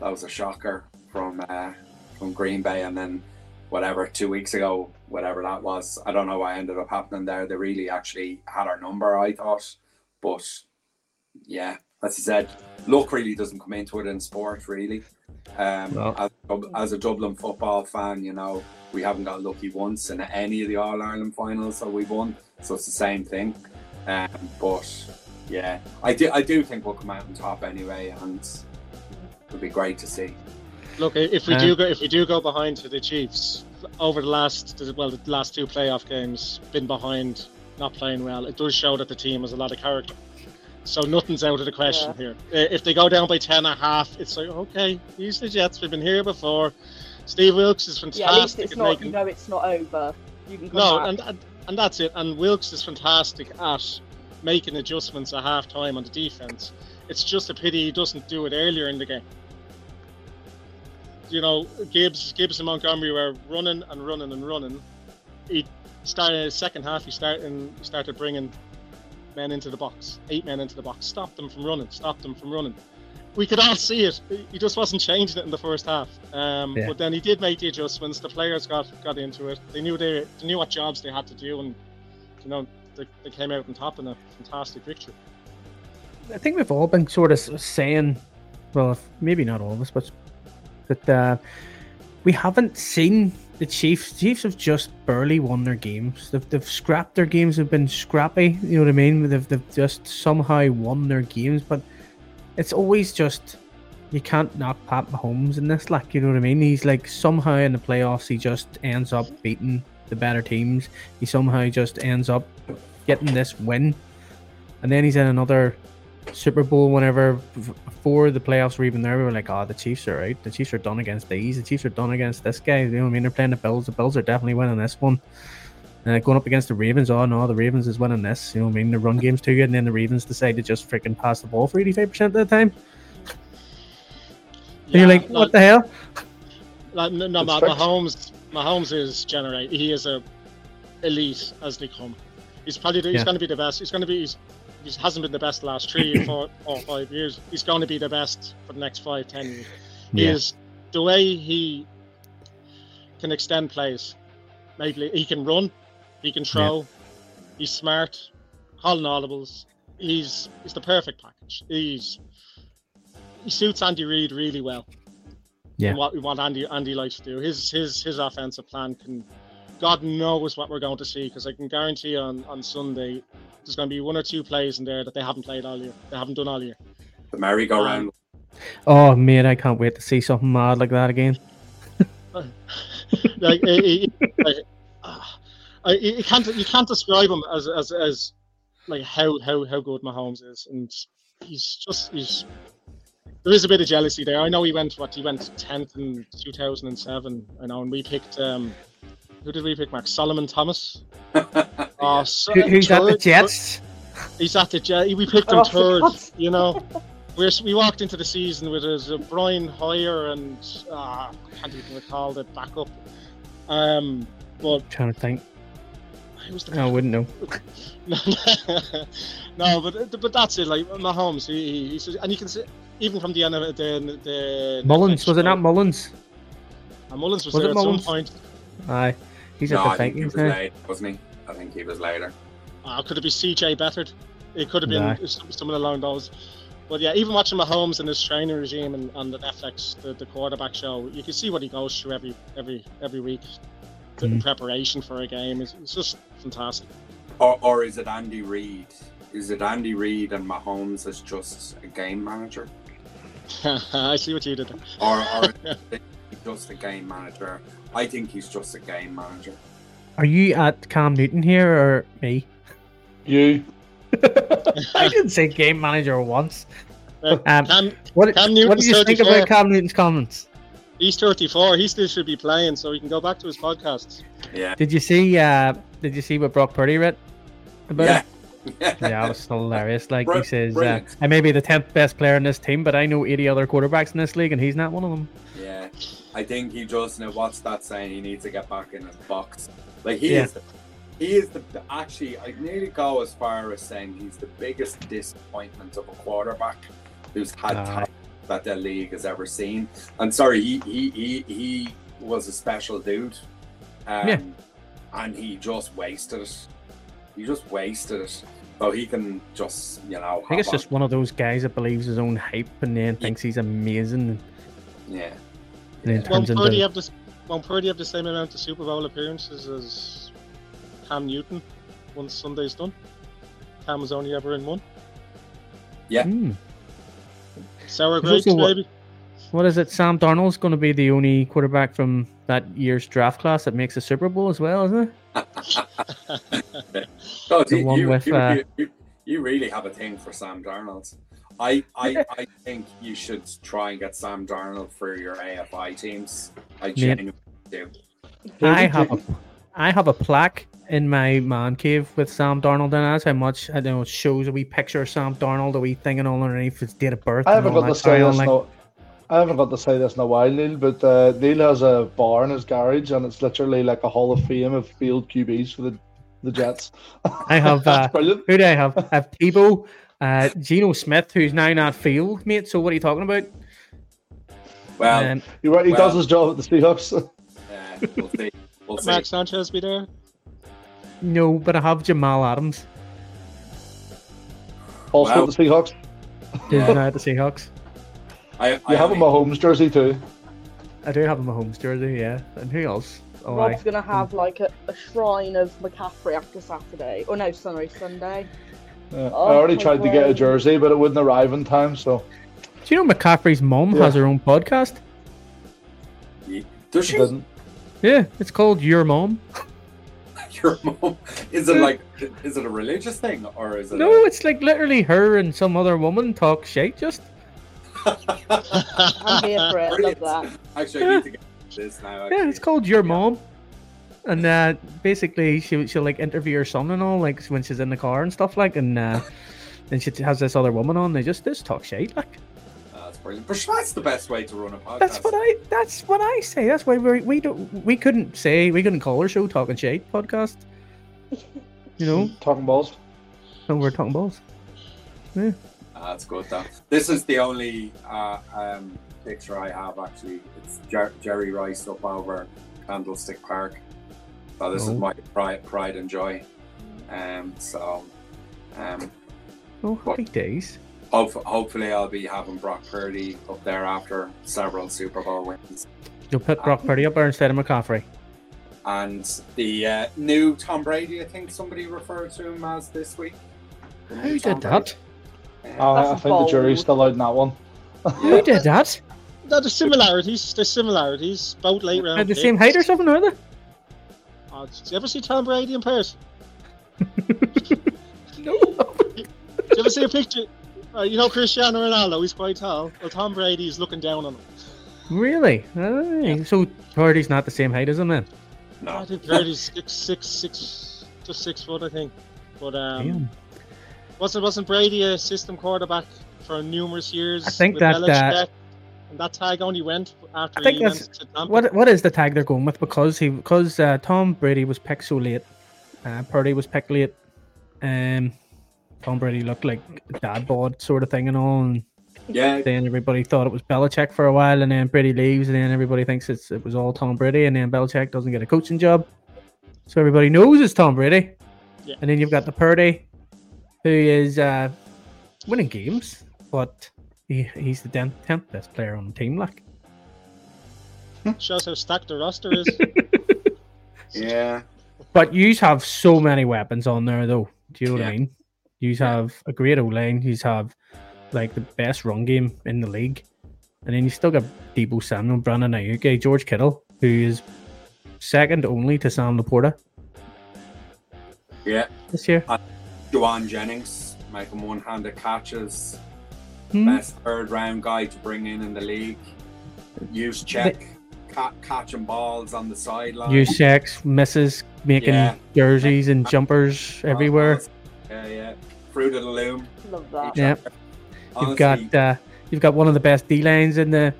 that was a shocker from uh, from Green Bay, and then whatever two weeks ago, whatever that was. I don't know what ended up happening there. They really actually had our number, I thought. But yeah, as I said, luck really doesn't come into it in sport, really. Um, no. as, as, a Dublin football fan, you know, we haven't got lucky once in any of the All Ireland finals that we've won, so it's the same thing. Um, but yeah, I do, I do think we'll come out on top anyway, and it'll be great to see. Look, if we do uh, go, if we do go behind to the Chiefs over the last well, the last two playoff games, been behind, not playing well. It does show that the team has a lot of character. So nothing's out of the question yeah. here. If they go down by ten and a half, it's like okay, these the Jets. We've been here before. Steve Wilks is fantastic. Yeah, at least it's not. Making... You know, it's not over. You can no, back. and, and and that's it. And Wilks is fantastic at making adjustments at half time on the defense. It's just a pity he doesn't do it earlier in the game you know, Gibbs, Gibbs and Montgomery were running and running and running. He started second half. He started started bringing men into the box, eight men into the box, stopped them from running, stopped them from running. We could all see it. He just wasn't changing it in the first half. Um, yeah. But then he did make the adjustments. The players got got into it. They knew they, they knew what jobs they had to do, and you know they, they came out on top in a fantastic victory. I think we've all been sort of saying, well, maybe not all of us, but that uh, we haven't seen the Chiefs. Chiefs have just barely won their games. They've, they've scrapped their games. Have been scrappy. You know what I mean? They've, they've just somehow won their games, but it's always just you can't knock Pat Mahomes in this. Like you know what I mean? He's like somehow in the playoffs he just ends up beating the better teams. He somehow just ends up getting this win, and then he's in another Super Bowl, whenever before the playoffs were even there, we were like, "Oh, the Chiefs are out. The Chiefs are done against these. The Chiefs are done against this guy." You know what I mean? They're playing the Bills. The Bills are definitely winning this one. Uh, going up against the Ravens, oh no, the Ravens is winning this. You know what I mean? The run game's too good, and then the Ravens decide to just freaking pass the ball for eighty-five percent of the time. Yeah, you're like, what like, the hell? Like, no, no Mahomes, Mahomes is generate. He is a elite as they come. He's probably the, he's yeah. going to be the best. He's going to be. He's, he hasn't been the best the last three, four, or five years. He's going to be the best for the next five, ten years. He is the way he can extend plays. Maybe he can run, he can throw, yeah. he's smart, calling audibles. He's he's the perfect package. He's he suits Andy Reid really well. Yeah. what what Andy Andy likes to do. His his his offensive plan can God knows what we're going to see because I can guarantee on, on Sunday there's going to be one or two plays in there that they haven't played all year. They haven't done all year. The merry-go-round. Um, oh man, I can't wait to see something mad like that again. like, it, it, like uh, you can't you can't describe him as as as like how how how good Mahomes is, and he's just he's. There is a bit of jealousy there. I know he went what he went tenth in two thousand and seven. I know, and we picked um, who did we pick, Max? Solomon Thomas. oh, so, who, who's third, at the Jets? He's at the Jets. We picked him oh, third. You know, we we walked into the season with his uh, Brian Hoyer and uh, I can't even recall the backup. Um, but I'm trying to think. Was the I wouldn't know. no, but but that's it. Like Mahomes, he, he, he and you can see even from the end of the the Mullens was it not Mullens? And Mullens was, was there at Mullens? some point. Aye. He's no, at the Vikings he was late, wasn't he? I think he was later. Uh, could it be CJ Beathard? It could have been nah. someone along those. But yeah, even watching Mahomes and his training regime and on the Netflix, the, the quarterback show, you can see what he goes through every every every week mm. in preparation for a game. It's, it's just fantastic. Or, or is it Andy Reid? Is it Andy Reid and Mahomes as just a game manager? I see what you did. Or, or just a game manager I think he's just a game manager. Are you at Cam Newton here or me? You. I didn't say game manager once. Uh, um, Cam, what, Cam what do you think about Cam Newton's comments? He's 34. He still should be playing, so he can go back to his podcasts. Yeah. Did you see? Uh, did you see what Brock Purdy read about yeah. it? yeah, that was hilarious. Like he says, uh, I may be the tenth best player in this team, but I know eighty other quarterbacks in this league, and he's not one of them. Yeah, I think he just know what's that saying. He needs to get back in his box. Like he yeah. is, the, he is the actually. I'd nearly go as far as saying he's the biggest disappointment of a quarterback who's had uh, time that the league has ever seen. And sorry, he he he, he was a special dude. Um, yeah. And he just wasted it. He just wasted it. So he can just, you know. I think it's just one of those guys that believes his own hype and then thinks he's amazing. Yeah. Won't Purdy, have the, won't Purdy have the same amount of Super Bowl appearances as Cam Newton once Sunday's done? Cam was only ever in one. Yeah. Mm. Sour grapes, maybe. What is it? Sam Darnold's going to be the only quarterback from that year's draft class that makes a Super Bowl as well, isn't it? oh, the you, one you, with, you, uh... you, you really have a thing for Sam Darnold. I, I, I think you should try and get Sam Darnold for your AFI teams. I genuinely do. I have a, I have a plaque in my man cave with Sam Darnold, and that's how much I don't know. It shows a wee picture of Sam Darnold, a wee thing and all underneath his date of birth. I haven't got to say this. Like... No, I haven't got to say this in a while, Neil. But uh, Neil has a bar in his garage, and it's literally like a Hall of Fame of field QBs for the the Jets. I have. uh. Who do I have? I have Tebow. Uh, Geno Smith, who's now not field, mate. So what are you talking about? Well, um, you're. He well, does his job at the Seahawks. Yeah, we'll see. We'll see. Max Sanchez be there? No, but I have Jamal Adams. Also wow. at the Seahawks. Yeah, now at the Seahawks. I, I you have a Mahomes jersey too. I do have a Mahomes jersey, yeah. And who else? Oh, Rob's I... gonna have like a, a shrine of McCaffrey after Saturday. Oh no, sorry, Sunday. Yeah, oh, I already tried to get a jersey, but it wouldn't arrive in time. So, do you know McCaffrey's mom yeah. has her own podcast? Does she? Yeah, it's called Your Mom. your mom. Is it like is it a religious thing or is it? No, a... it's like literally her and some other woman talk shit. Just. I'm here for it. I love that. Actually, I need to get this now. Actually. Yeah, it's called Your Mom. And uh, basically, she she'll like interview her son and all, like when she's in the car and stuff, like, and uh, then she has this other woman on. They just just talk shit, like. Oh, that's brilliant. But that's the best way to run a podcast. That's what I. That's what I say. That's why we we don't we couldn't say we couldn't call our show talking shit podcast. You know, Talkin Balls. No, we're Talkin Balls. Yeah. Uh, that's good. Though. This is the only uh, um, picture I have actually. It's Jer- Jerry Rice up over Candlestick Park. So this oh. is my pride, pride and joy. Um, so, um, oh, happy days. Hope, hopefully, I'll be having Brock Purdy up there after several Super Bowl wins. You'll put Brock um, Purdy up there instead of McCaffrey. And the uh, new Tom Brady, I think somebody referred to him as this week. Who did that? Uh, I think the jury's still out in that one. Who did that? No, there's similarities. There's similarities. Both late round. Are the same height or something, are they? Uh, did you ever see Tom Brady in person? no. Did you ever see a picture? Uh, you know Cristiano Ronaldo, he's quite tall. Well, Tom Brady is looking down on him. Really? Yeah. So Brady's not the same height as him then? No. I think Brady's six, six, six, just six foot, I think. But um, Damn. wasn't wasn't Brady a system quarterback for numerous years? I think that uh, and that tag only went after I think he that's, went What what is the tag they're going with? Because he because uh, Tom Brady was picked so late, uh, Purdy was picked late, um, Tom Brady looked like dad bod sort of thing and all. And yeah. Then everybody thought it was Belichick for a while, and then Brady leaves, and then everybody thinks it's it was all Tom Brady, and then Belichick doesn't get a coaching job, so everybody knows it's Tom Brady. Yeah. And then you've got the Purdy, who is uh, winning games, but he, he's the tenth best player on the team. Like, shows how stacked the roster is. yeah, but you have so many weapons on there, though. Do you know what yeah. I mean? You have a great O line. You have like the best run game in the league, and then you still got Deebo Samuel, Brandon Aiyuk, George Kittle, who is second only to Sam LaPorta. Yeah, this year. Uh, Jauan Jennings making one-handed catches hmm. best third round guy to bring in in the league. Juszczyk, ca- catching balls on the sideline. Juszczyk's, misses, making yeah. jerseys and jumpers everywhere. Yeah, yeah. Fruit of the loom. Love that. Yeah. You've got uh, you've got one of the best D lines in the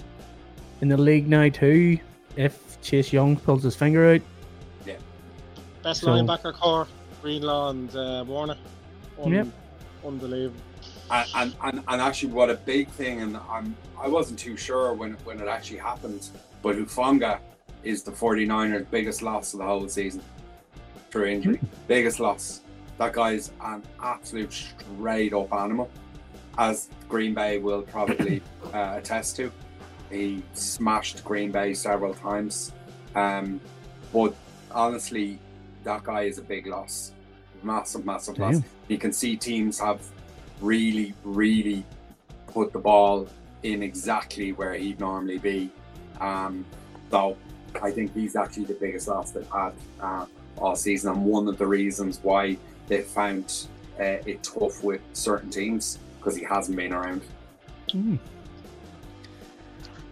in the league now too. If Chase Young pulls his finger out. Yeah. Best so, linebacker corps, Greenlaw and uh, Warner. Un- yep. Unbelievable and, and, and actually what a big thing and I'm I wasn't too sure when when it actually happened but Hufanga is the 49ers biggest loss of the whole season through injury. Mm-hmm. biggest loss. That guy's an absolute straight up animal as Green Bay will probably uh, attest to. He smashed Green Bay several times um, but honestly that guy is a big loss. Massive massive Damn. loss you can see teams have really, really put the ball in exactly where he'd normally be. Um, so I think he's actually the biggest loss they've had uh, all season, and one of the reasons why they found uh, it tough with certain teams because he hasn't been around. Mm.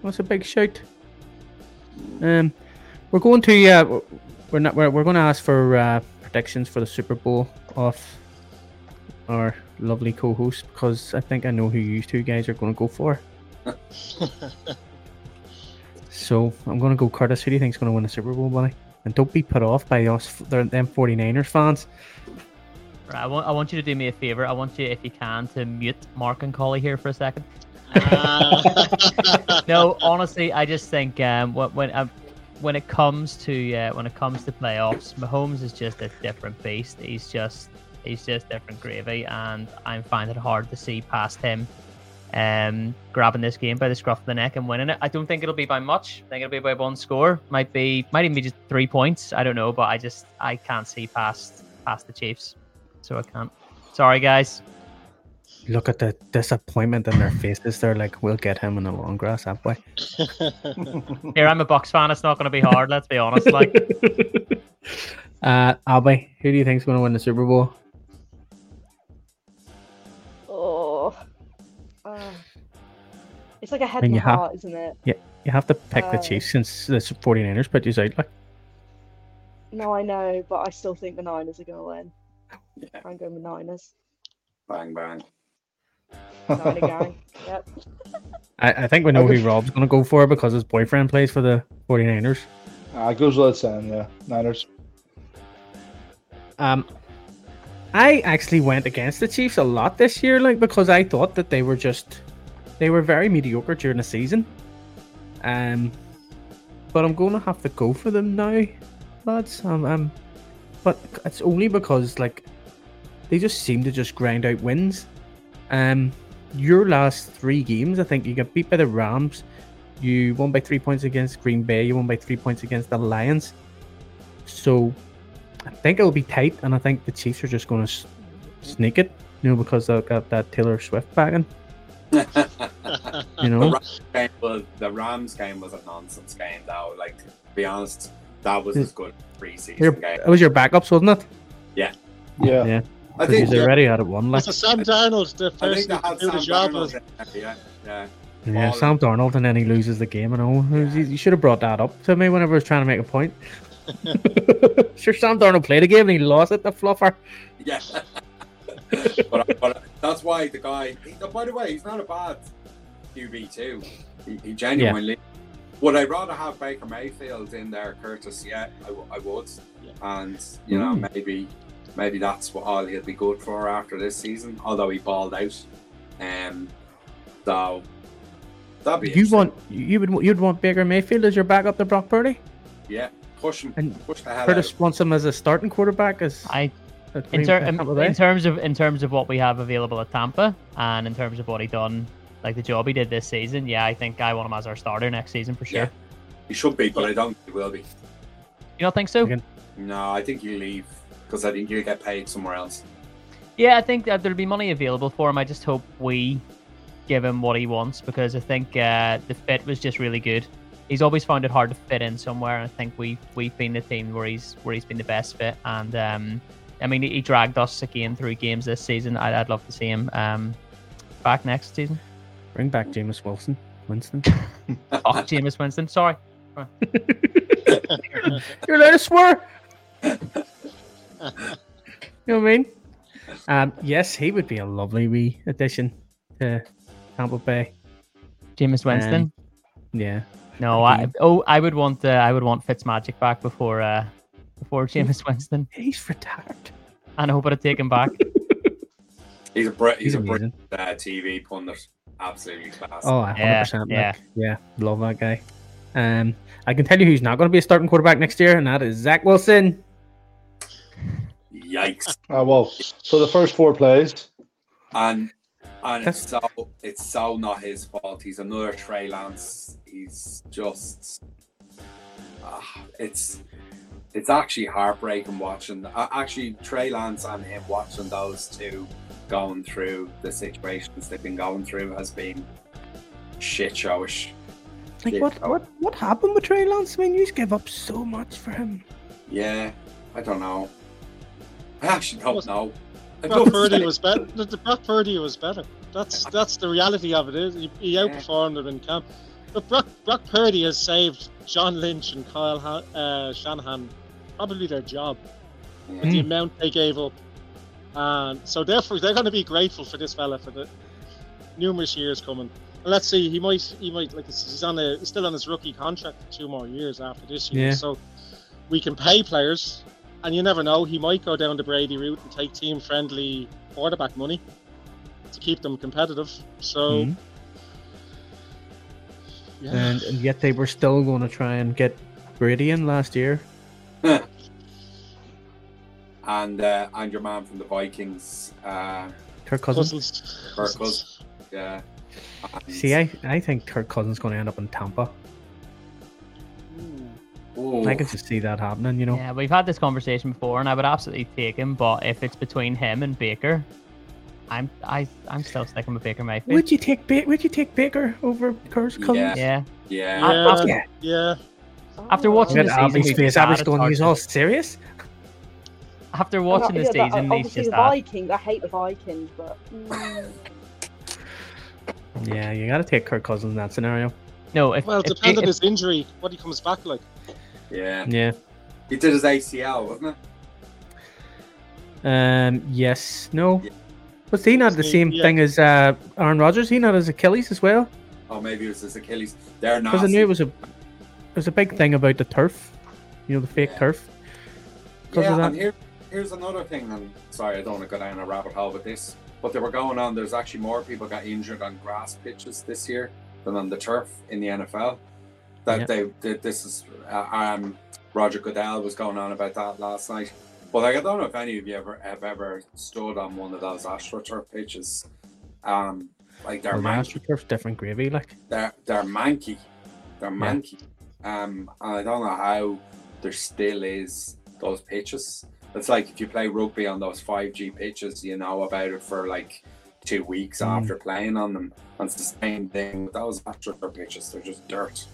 That's a big shout. Um, we're going to uh, we're not we're, we're going to ask for uh, predictions for the Super Bowl off our lovely co-host because I think I know who you two guys are going to go for. so I'm going to go Curtis. Who do you think is going to win the Super Bowl, buddy? And don't be put off by us, them 49ers fans. Right, I want, I want you to do me a favor. I want you, if you can, to mute Marc and Collie here for a second. Uh, no, honestly, I just think um, when when, uh, when it comes to uh, when it comes to playoffs, Mahomes is just a different beast. He's just He's just different gravy, and I'm finding it hard to see past him um, grabbing this game by the scruff of the neck and winning it. I don't think it'll be by much. I think it'll be by one score. Might be, might even be just three points. I don't know, but I just I can't see past past the Chiefs, so I can't. Sorry, guys. Look at the disappointment in their faces. They're like, "We'll get him in the long grass that way." Here, I'm a Bucs fan. It's not going to be hard. Let's be honest. Like, Uh, Abbeigh, who do you think is going to win the Super Bowl? It's like a head and, and heart, isn't it? Yeah, you have to pick uh, the Chiefs since the 49ers put you out. Like. No, I know, but I still think the Niners are going to win. Yeah. I'm going with Niners. Bang bang. Niner gang. Yep. I, I think we know who Rob's going to go for because his boyfriend plays for the 49ers. Uh, goes without saying, yeah. Niners. Um, I actually went against the Chiefs a lot this year, like because I thought that they were just they were very mediocre during the season. Um, but I'm going to have to go for them now, lads. Um, um, but it's only because like they just seem to just grind out wins. Um, your last three games, I think you got beat by the Rams. You won by three points against Green Bay. You won by three points against the Lions. So I think it'll be tight, and I think the Chiefs are just going to sneak it, you know, because they've got that Taylor Swift bagging. You know, the Rams, game was, the Rams game was a nonsense game, though. Like, to be honest, that was as good preseason your, game. It was your backups, wasn't it? Yeah. Yeah. Yeah. I think he's already had it one. Like. Sam Darnold, the person to do the job. yeah, yeah. Yeah, Sam Darnold, and then he loses the game. And all, yeah. you should have brought that up to me whenever I was trying to make a point. sure, Sam Darnold played a game and he lost it. The fluffer. Yeah, but, but, that's why the guy. He, by the way, he's not a bad QB too. He, he genuinely. Yeah. Would I rather have Baker Mayfield in there, Curtis? Yeah, I, I would. Yeah. And you know, mm. maybe maybe that's what all he'll be good for after this season. Although he balled out, um, so that'd be. You want you would you'd want Baker Mayfield as your backup to Brock Purdy? Yeah, push him. And push the hell Curtis out. wants him as a starting quarterback. As I. In, ter- in, in terms of in terms of what we have available at Tampa, and in terms of what he done, like the job he did this season, yeah, I think I want him as our starter next season for sure. Yeah. He should be, but I don't think he will be. You don't think so? No, I think he'll leave because I think you'll get paid somewhere else. Yeah, I think that there'll be money available for him. I just hope we give him what he wants because I think uh, the fit was just really good. He's always found it hard to fit in somewhere, and I think we we've been the team where he's where he's been the best fit. And um, I mean, he dragged us again through games this season. I'd, I'd love to see him um, back next season. Bring back Jameis Wilson, Winston. oh, Jameis Winston. Sorry. You're allowed to swear. you know what I mean? Um, yes, he would be a lovely wee addition to Tampa Bay. Jameis Winston. Um, yeah. No, I oh I would want uh, I would want Fitzmagic back before uh before Jameis Winston. He's retired. And I hope I'd take him back. he's a Brit. He's, he's a Brit uh, TV pundit. Absolutely class. Oh, 100 yeah, percent. Yeah, yeah, love that guy. Um, I can tell you who's not going to be a starting quarterback next year, and that is Zach Wilson. Yikes! Oh well, so the first four plays, and and it's so it's so not his fault. He's another Trey Lance. He's just uh, it's it's actually heartbreaking watching. Uh, actually, Trey Lance and him watching those two going through the situations they've been going through has been shit showish. Like shit what, show. what what happened with Trey Lance? I mean, you just gave up so much for him. Yeah, I don't know. I actually don't know. Brock Purdy was better. The Brock Purdy was better. That's that's the reality of it. Is he, he outperformed him in camp. But Brock, Brock Purdy has saved John Lynch and Kyle uh, Shanahan probably their job with mm. the amount they gave up. And so therefore they're going to be grateful for this fella for the numerous years coming. And let's see, he might he might like he's on a he's still on his rookie contract for two more years after this year. Yeah. So we can pay players and you never know, he might go down the Brady route and take team friendly quarterback money to keep them competitive. So, mm-hmm. yeah. and, and yet they were still going to try and get Brady in last year. and uh, and your man from the Vikings, uh, Kirk Cousins. Kirk Cousins, yeah. And See, I, I think Kirk Cousins going to end up in Tampa. Ooh. I can just see that happening, you know. Yeah, we've had this conversation before, and I would absolutely take him. But if it's between him and Baker, I'm I I'm still sticking with Baker Mayfield. Would you take ba- Would you take Baker over Kirk Cousins? Yeah, yeah, yeah. After, yeah. After watching the season, face, Abbeigh's going. He's all serious. after watching the yeah, season, he's just the Vikings. I hate the Vikings, but. Mm. Yeah, you got to take Kirk Cousins in that scenario. No, if, well, it depends on his injury, what he comes back like. Yeah. Yeah. He did his ACL, wasn't it? Um. Yes. No. Yeah. Was he not the same yeah. thing as uh, Aaron Rodgers? He not his Achilles as well? Oh, maybe it was his Achilles. They're not. Because I knew it was a, was a big thing about the turf. You know, the fake yeah. turf. Yeah, and here, here's another thing. And sorry, I don't want to go down a rabbit hole with this, but they were going on. There's actually more people got injured on grass pitches this year than on the turf in the NFL. That yeah. they, they, this is uh, um, Roger Goodell was going on about that last night. But like, I don't know if any of you ever have ever stood on one of those AstroTurf pitches. Um, like they're well, AstroTurf's different gravy, like they're they're manky, they're manky. Yeah. Um, and I don't know how there still is those pitches. It's like if you play rugby on those five G pitches, you know about it for like two weeks mm. after playing on them. And it's the same thing with those AstroTurf pitches; they're just dirt.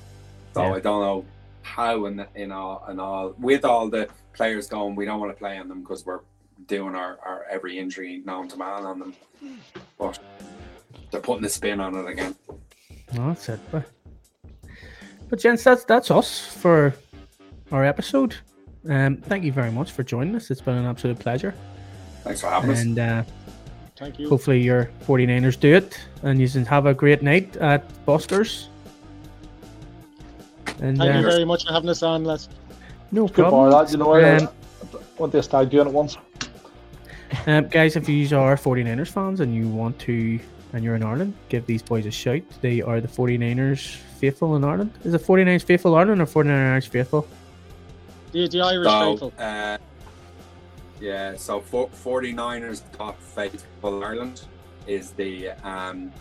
So yeah. I don't know how in in all and all with all the players going, we don't want to play on them because we're doing our, our every injury known to man on them. But they're putting a spin on it again. No, that's it. But, but gents, that's that's us for our episode. Um, thank you very much for joining us. It's been an absolute pleasure. Thanks for having and, us. And uh, Thank you. Hopefully your 49ers do it and you can have a great night at Buster's. And, Thank uh, you very much for having us on, Les. No problem. That, you know, um, I want this tag doing it once. Um, guys, if you are 49ers fans and you want to, and you're in Ireland, give these boys a shout. They are the 49ers faithful in Ireland. Is it 49ers faithful Ireland or 49ers faithful? The, the Irish so, faithful. Uh, yeah, so for, 49ers top faithful Ireland is the um,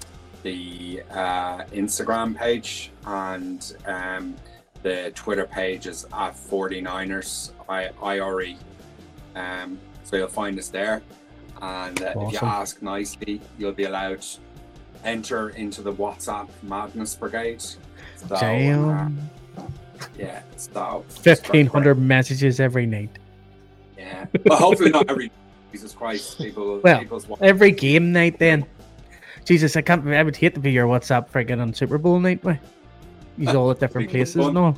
the uh, Instagram page and um, the Twitter page is at 49ers I, IRE. Um, so you'll find us there. And uh, awesome. if you ask nicely, you'll be allowed to enter into the WhatsApp Madness Brigade. So, Damn. Uh, yeah, so 1500 messages every night. Yeah, but hopefully not every. Jesus Christ, people. Well, every game night then. Jesus, I can't. I would hate to be your WhatsApp friggin' on Super Bowl night, way. He's all at different places, no?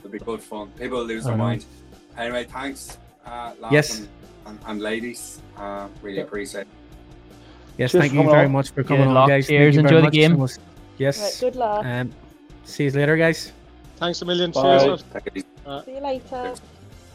It'll be good fun. People lose their mind. Anyway, thanks, uh, yes, and, and, and, ladies. Uh, really yeah. appreciate. it. Yes, Cheers thank you very on. much for coming on, guys. Cheers, enjoy the game. Yes. Right, good luck. Um, see you later, guys. Thanks a million. Bye. Cheers. See you later.